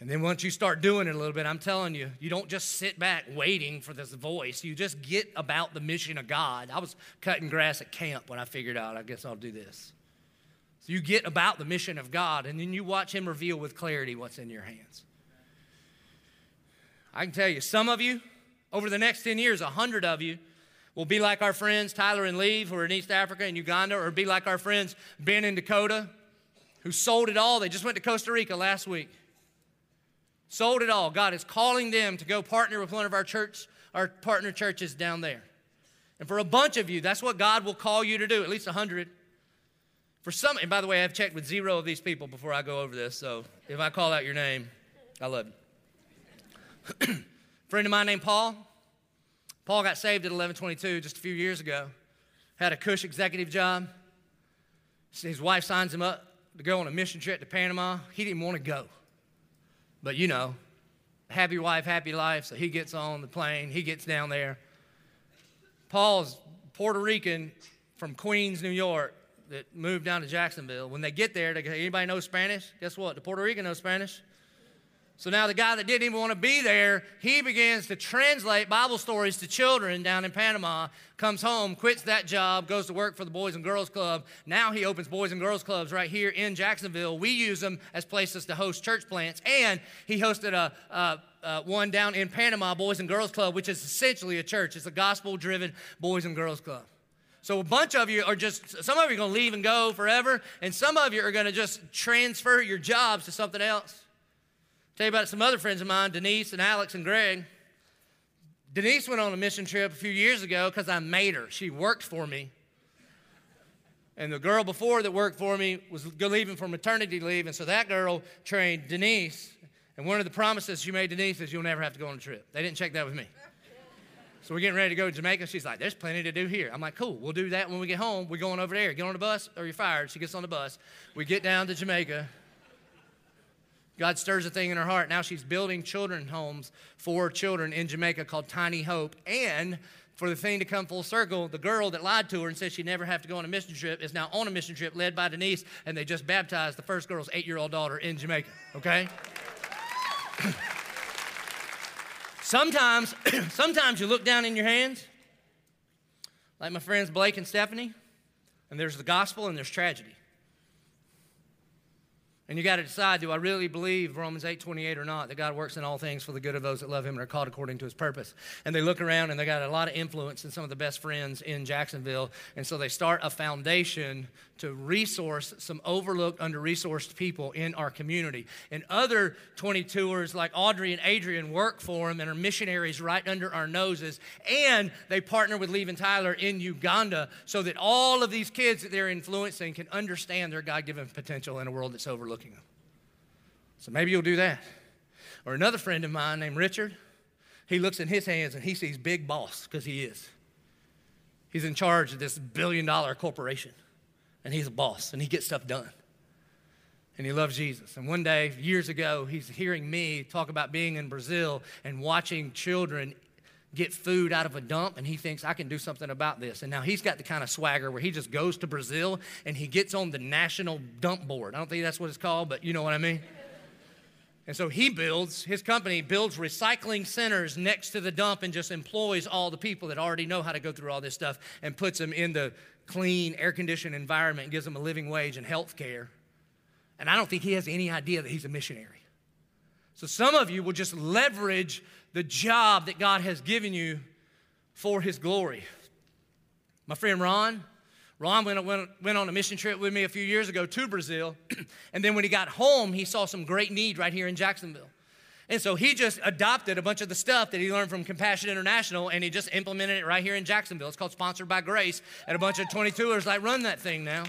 And then once you start doing it a little bit, I'm telling you, you don't just sit back waiting for this voice. You just get about the mission of God. I was cutting grass at camp when I figured out, I guess I'll do this. So you get about the mission of God, and then you watch Him reveal with clarity what's in your hands. I can tell you, some of you, over the next 10 years, a hundred of you, will be like our friends Tyler and Lee, who are in East Africa and Uganda, or be like our friends Ben in Dakota, who sold it all. They just went to Costa Rica last week sold it all. God is calling them to go partner with one of our church, our partner churches down there. And for a bunch of you, that's what God will call you to do, at least a hundred. For some, and by the way, I've checked with zero of these people before I go over this, so if I call out your name, I love you. Friend of mine named Paul. Paul got saved at 1122 just a few years ago. Had a cush executive job. His wife signs him up to go on a mission trip to Panama. He didn't want to go. But you know, happy wife, happy life. So he gets on the plane, he gets down there. Paul's Puerto Rican from Queens, New York, that moved down to Jacksonville. When they get there, they go, anybody know Spanish? Guess what? The Puerto Rican knows Spanish. So now the guy that didn't even want to be there, he begins to translate Bible stories to children down in Panama, comes home, quits that job, goes to work for the Boys and Girls Club. Now he opens Boys and Girls Clubs right here in Jacksonville. We use them as places to host church plants. And he hosted a, a one down in Panama, Boys and Girls Club, which is essentially a church. It's a gospel driven Boys and Girls Club. So a bunch of you are just, some of you are going to leave and go forever, and some of you are going to just transfer your jobs to something else. Tell you about some other friends of mine, Denise and Alex and Greg. Denise went on a mission trip a few years ago because I made her. She worked for me. And the girl before that worked for me was leaving for maternity leave, and so that girl trained Denise. And one of the promises she made Denise is you'll never have to go on a trip. They didn't check that with me. So we're getting ready to go to Jamaica. She's like, there's plenty to do here. I'm like, cool, we'll do that when we get home. We're going over there. Get on the bus or you're fired. She gets on the bus. We get down to Jamaica. God stirs a thing in her heart. Now she's building children's homes for children in Jamaica called Tiny Hope. And for the thing to come full circle, the girl that lied to her and said she'd never have to go on a mission trip is now on a mission trip led by Denise, and they just baptized the first girl's eight year old daughter in Jamaica, okay? sometimes, sometimes you look down in your hands, like my friends Blake and Stephanie, and there's the gospel and there's tragedy. And you got to decide, do I really believe Romans 8 28 or not, that God works in all things for the good of those that love him and are called according to his purpose? And they look around and they got a lot of influence and some of the best friends in Jacksonville. And so they start a foundation to resource some overlooked, under resourced people in our community. And other 22ers like Audrey and Adrian work for them and are missionaries right under our noses. And they partner with Levi and Tyler in Uganda so that all of these kids that they're influencing can understand their God given potential in a world that's overlooked them. So maybe you'll do that. Or another friend of mine named Richard, he looks in his hands and he sees big boss because he is. He's in charge of this billion dollar corporation and he's a boss and he gets stuff done. And he loves Jesus. And one day, years ago, he's hearing me talk about being in Brazil and watching children get food out of a dump and he thinks I can do something about this. And now he's got the kind of swagger where he just goes to Brazil and he gets on the national dump board. I don't think that's what it's called, but you know what I mean. And so he builds, his company builds recycling centers next to the dump and just employs all the people that already know how to go through all this stuff and puts them in the clean, air conditioned environment and gives them a living wage and health care. And I don't think he has any idea that he's a missionary. So some of you will just leverage the job that God has given you for His glory. My friend Ron, Ron went, went, went on a mission trip with me a few years ago to Brazil. and then when he got home, he saw some great need right here in Jacksonville. And so he just adopted a bunch of the stuff that he learned from Compassion International and he just implemented it right here in Jacksonville. It's called Sponsored by Grace. And a bunch of 22ers like run that thing now.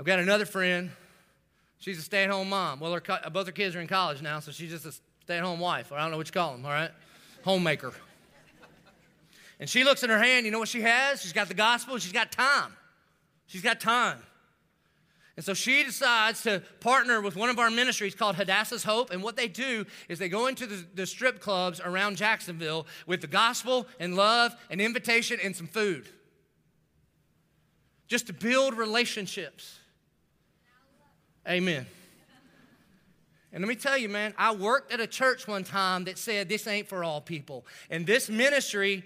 I've got another friend She's a stay at home mom. Well, her, uh, both her kids are in college now, so she's just a stay at home wife, or I don't know what you call them, all right? Homemaker. And she looks in her hand, you know what she has? She's got the gospel she's got time. She's got time. And so she decides to partner with one of our ministries called Hadassah's Hope. And what they do is they go into the, the, strip clubs around Jacksonville with the gospel and love and invitation and some food. Just to build relationships. Amen. And let me tell you, man, I worked at a church one time that said this ain't for all people. And this ministry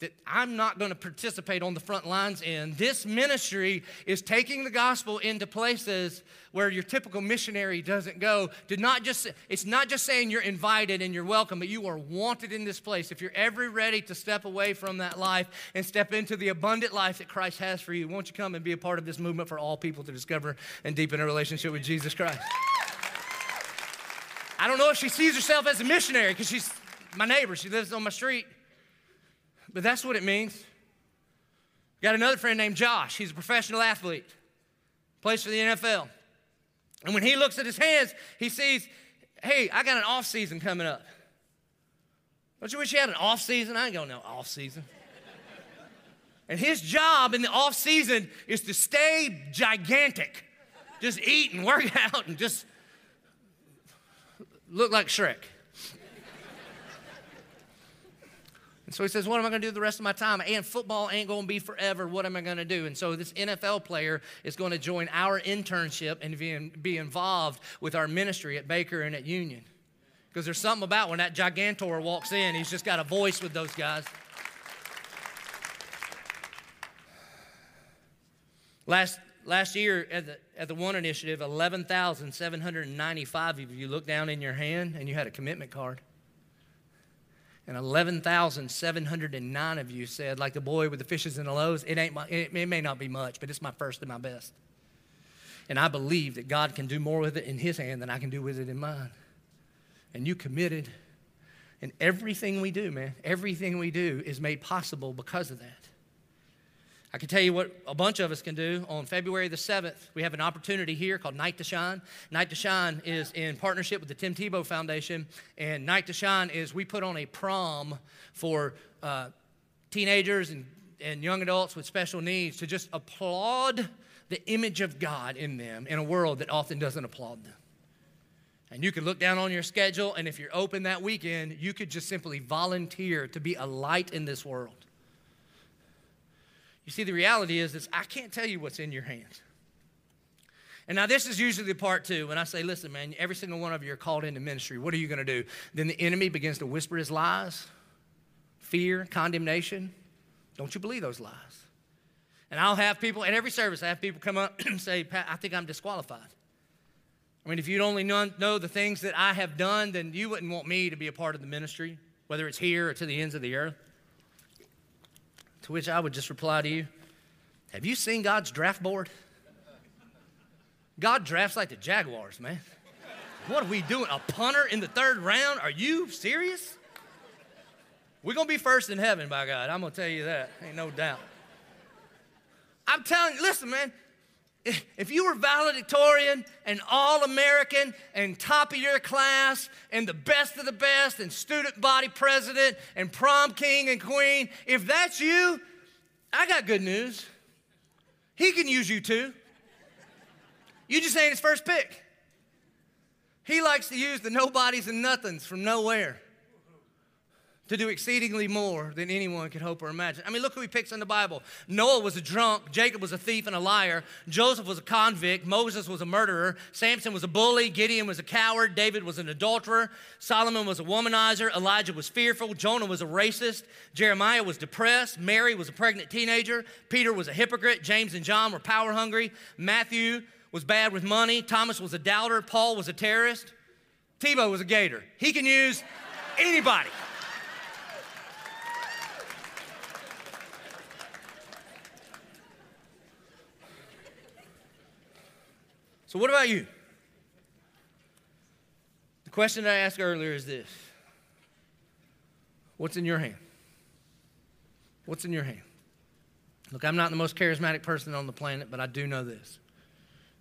that I'm not going to participate on the front lines in. This ministry is taking the gospel into places where your typical missionary doesn't go. To not just it's not just saying you're invited and you're welcome, but you are wanted in this place. If you're ever ready to step away from that life and step into the abundant life that Christ has for you, won't you come and be a part of this movement for all people to discover and deepen a relationship with Jesus Christ? I don't know if she sees herself as a missionary because she's my neighbor. She lives on my street. But that's what it means. Got another friend named Josh. He's a professional athlete, plays for the NFL. And when he looks at his hands, he sees, hey, I got an off season coming up. Don't you wish you had an off season? I ain't going no off season. and his job in the off season is to stay gigantic, just eat and work out and just look like Shrek. And so he says, What am I going to do the rest of my time? And football ain't going to be forever. What am I going to do? And so this NFL player is going to join our internship and be, be involved with our ministry at Baker and at Union. Because there's something about when that gigantor walks in, he's just got a voice with those guys. Last, last year at the, at the One Initiative, 11,795 of you looked down in your hand and you had a commitment card. And 11,709 of you said, like the boy with the fishes and the loaves, it, ain't my, it, may not be much, but it's my first and my best. And I believe that God can do more with it in His hand than I can do with it in mine. And you committed. And everything we do, man, everything we do is made possible because of that. I can tell you what a bunch of us can do. On February the 7th, we have an opportunity here called Night to Shine. Night to Shine is in partnership with the Tim Tebow Foundation. And Night to Shine is we put on a prom for uh, teenagers and, and young adults with special needs to just applaud the image of God in them in a world that often doesn't applaud them. And you could look down on your schedule, and if you're open that weekend, you could just simply volunteer to be a light in this world. You see, the reality is, is I can't tell you what's in your hands. And now this is usually the part two when I say, listen, man, every single one of you are called into ministry. What are you going to do? Then the enemy begins to whisper his lies, fear, condemnation. Don't you believe those lies? And I'll have people, at every service, I have people come up and say, Pat, I think I'm disqualified. I mean, if you'd only know the things that I have done, then you wouldn't want me to be a part of the ministry, whether it's here or to the ends of the earth. To which I would just reply to you Have you seen God's draft board? God drafts like the Jaguars, man. What are we doing? A punter in the third round? Are you serious? We're going to be first in heaven, by God. I'm going to tell you that. Ain't no doubt. I'm telling you, listen, man, if you were valedictorian and all American and top of your class and the best of the best and student body president and prom king and queen, if that's you, I got good news. He can use you too. You just ain't his first pick. He likes to use the nobodies and nothings from nowhere to do exceedingly more than anyone could hope or imagine. I mean, look who he picks in the Bible. Noah was a drunk, Jacob was a thief and a liar, Joseph was a convict, Moses was a murderer, Samson was a bully, Gideon was a coward, David was an adulterer, Solomon was a womanizer, Elijah was fearful, Jonah was a racist, Jeremiah was depressed, Mary was a pregnant teenager, Peter was a hypocrite, James and John were power hungry, Matthew was bad with money, Thomas was a doubter, Paul was a terrorist, Tebow was a gator. He can use anybody. So, what about you? The question I asked earlier is this What's in your hand? What's in your hand? Look, I'm not the most charismatic person on the planet, but I do know this.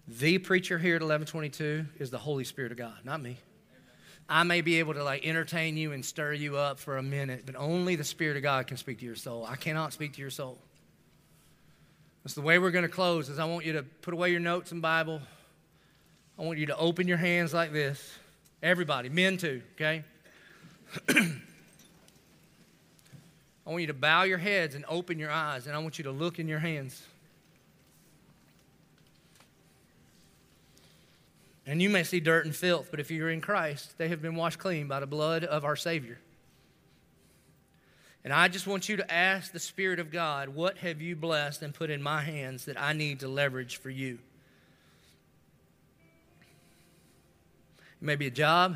The preacher here at 1122 is the Holy Spirit of God, not me. I may be able to like entertain you and stir you up for a minute, but only the Spirit of God can speak to your soul. I cannot speak to your soul. That's the way we're going to close is I want you to put away your notes and Bible. I want you to open your hands like this. Everybody, men too, okay? I want you to bow your heads and open your eyes, and I want you to look in your hands. And you may see dirt and filth, but if you're in Christ, they have been washed clean by the blood of our Savior. And I just want you to ask the Spirit of God, what have you blessed and put in my hands that I need to leverage for you? Maybe a job,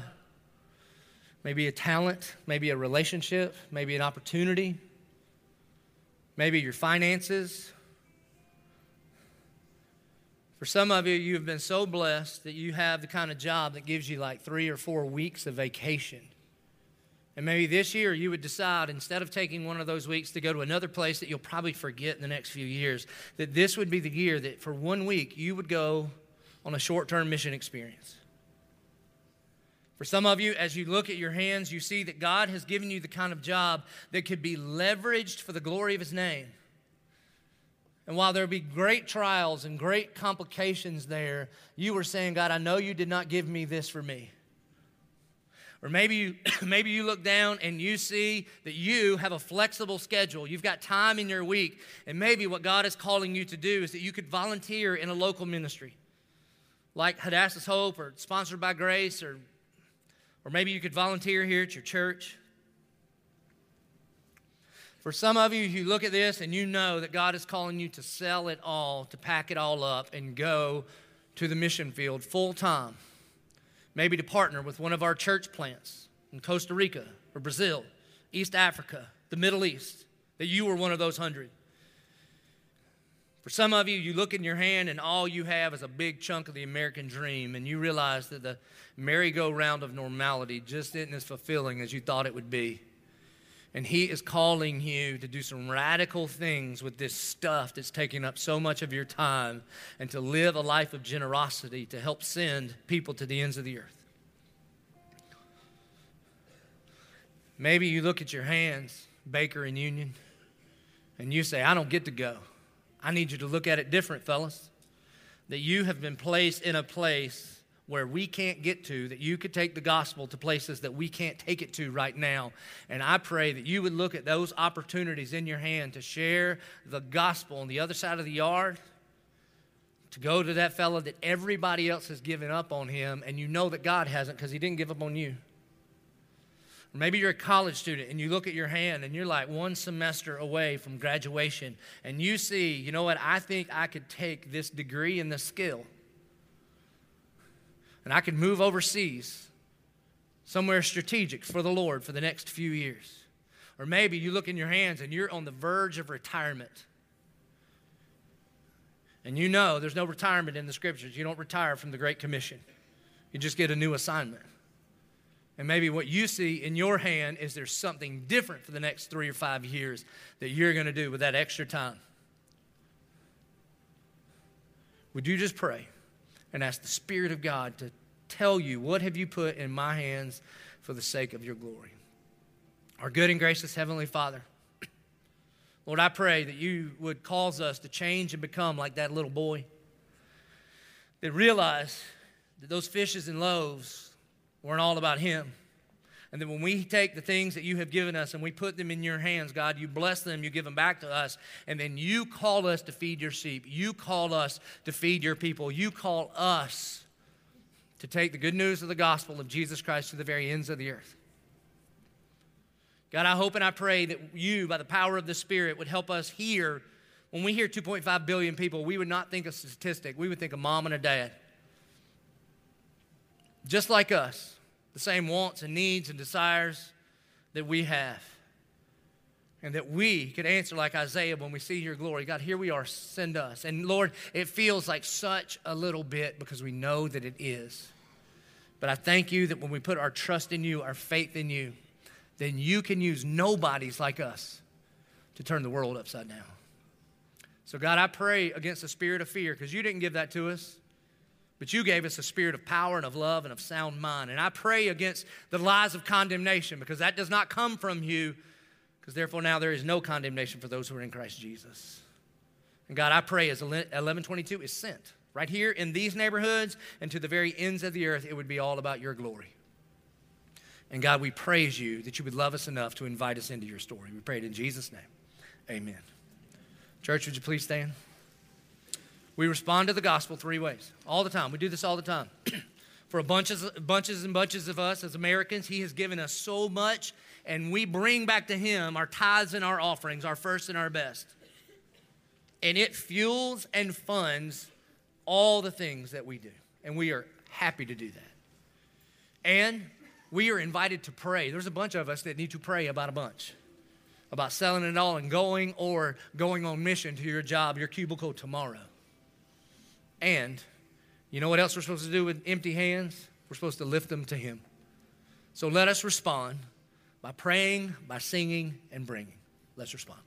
maybe a talent, maybe a relationship, maybe an opportunity, maybe your finances. For some of you, you've been so blessed that you have the kind of job that gives you like three or four weeks of vacation. And maybe this year you would decide, instead of taking one of those weeks to go to another place that you'll probably forget in the next few years, that this would be the year that for one week you would go on a short term mission experience. For some of you, as you look at your hands, you see that God has given you the kind of job that could be leveraged for the glory of His name. And while there be great trials and great complications there, you were saying, God, I know you did not give me this for me. Or maybe you, maybe you look down and you see that you have a flexible schedule. You've got time in your week. And maybe what God is calling you to do is that you could volunteer in a local ministry like Hadassah's Hope or sponsored by Grace, or, or maybe you could volunteer here at your church. For some of you, you look at this and you know that God is calling you to sell it all, to pack it all up, and go to the mission field full time maybe to partner with one of our church plants in Costa Rica or Brazil, East Africa, the Middle East, that you were one of those hundred. For some of you, you look in your hand and all you have is a big chunk of the American dream, and you realize that the merry-go-round of normality just isn't as fulfilling as you thought it would be. And He is calling you to do some radical things with this stuff that's taking up so much of your time and to live a life of generosity to help send people to the ends of the earth. Maybe you look at your hands, Baker and Union, and you say, I don't get to go. I need you to look at it different, fellas. That you have been placed in a place where we can't get to, that you could take the gospel to places that we can't take it to right now. And I pray that you would look at those opportunities in your hand to share the gospel on the other side of the yard, to go to that fellow that everybody else has given up on him, and you know that God hasn't because he didn't give up on you. Maybe you're a college student and you look at your hand and you're like one semester away from graduation, and you see, you know what, I think I could take this degree and this skill and I could move overseas somewhere strategic for the Lord for the next few years. Or maybe you look in your hands and you're on the verge of retirement. And you know there's no retirement in the scriptures. You don't retire from the Great Commission, you just get a new assignment. And maybe what you see in your hand is there's something different for the next three or five years that you're going to do with that extra time. Would you just pray? and ask the Spirit of God to tell you, What have you put in my hands for the sake of your glory? Our good and gracious Heavenly Father, Lord, I pray that you would cause us to change and become like that little boy that realized that those fishes and loaves weren't all about him and then when we take the things that you have given us and we put them in your hands, God, you bless them, you give them back to us, and then you call us to feed your sheep. You call us to feed your people. You call us to take the good news of the gospel of Jesus Christ to the very ends of the earth. God, I hope and I pray that you, by the power of the Spirit, would help us hear. When we hear 2.5 billion people, we would not think a statistic, we would think a mom and a dad. Just like us the same wants and needs and desires that we have. And that we could answer like Isaiah when we see your glory God, here we are, send us. And Lord, it feels like such a little bit because we know that it is. But I thank you that when we put our trust in you, our faith in you, then you can use nobodies like us to turn the world upside down. So, God, I pray against the spirit of fear because you didn't give that to us. But you gave us a spirit of power and of love and of sound mind. And I pray against the lies of condemnation because that does not come from you, because therefore now there is no condemnation for those who are in Christ Jesus. And God, I pray as 1122 is sent right here in these neighborhoods and to the very ends of the earth, it would be all about your glory. And God, we praise you that you would love us enough to invite us into your story. We pray it in Jesus' name. Amen. Church, would you please stand? We respond to the gospel three ways all the time. We do this all the time. For a bunches, bunches and bunches of us as Americans, He has given us so much, and we bring back to Him our tithes and our offerings, our first and our best. And it fuels and funds all the things that we do. And we are happy to do that. And we are invited to pray. There's a bunch of us that need to pray about a bunch about selling it all and going or going on mission to your job, your cubicle tomorrow. And you know what else we're supposed to do with empty hands? We're supposed to lift them to Him. So let us respond by praying, by singing, and bringing. Let's respond.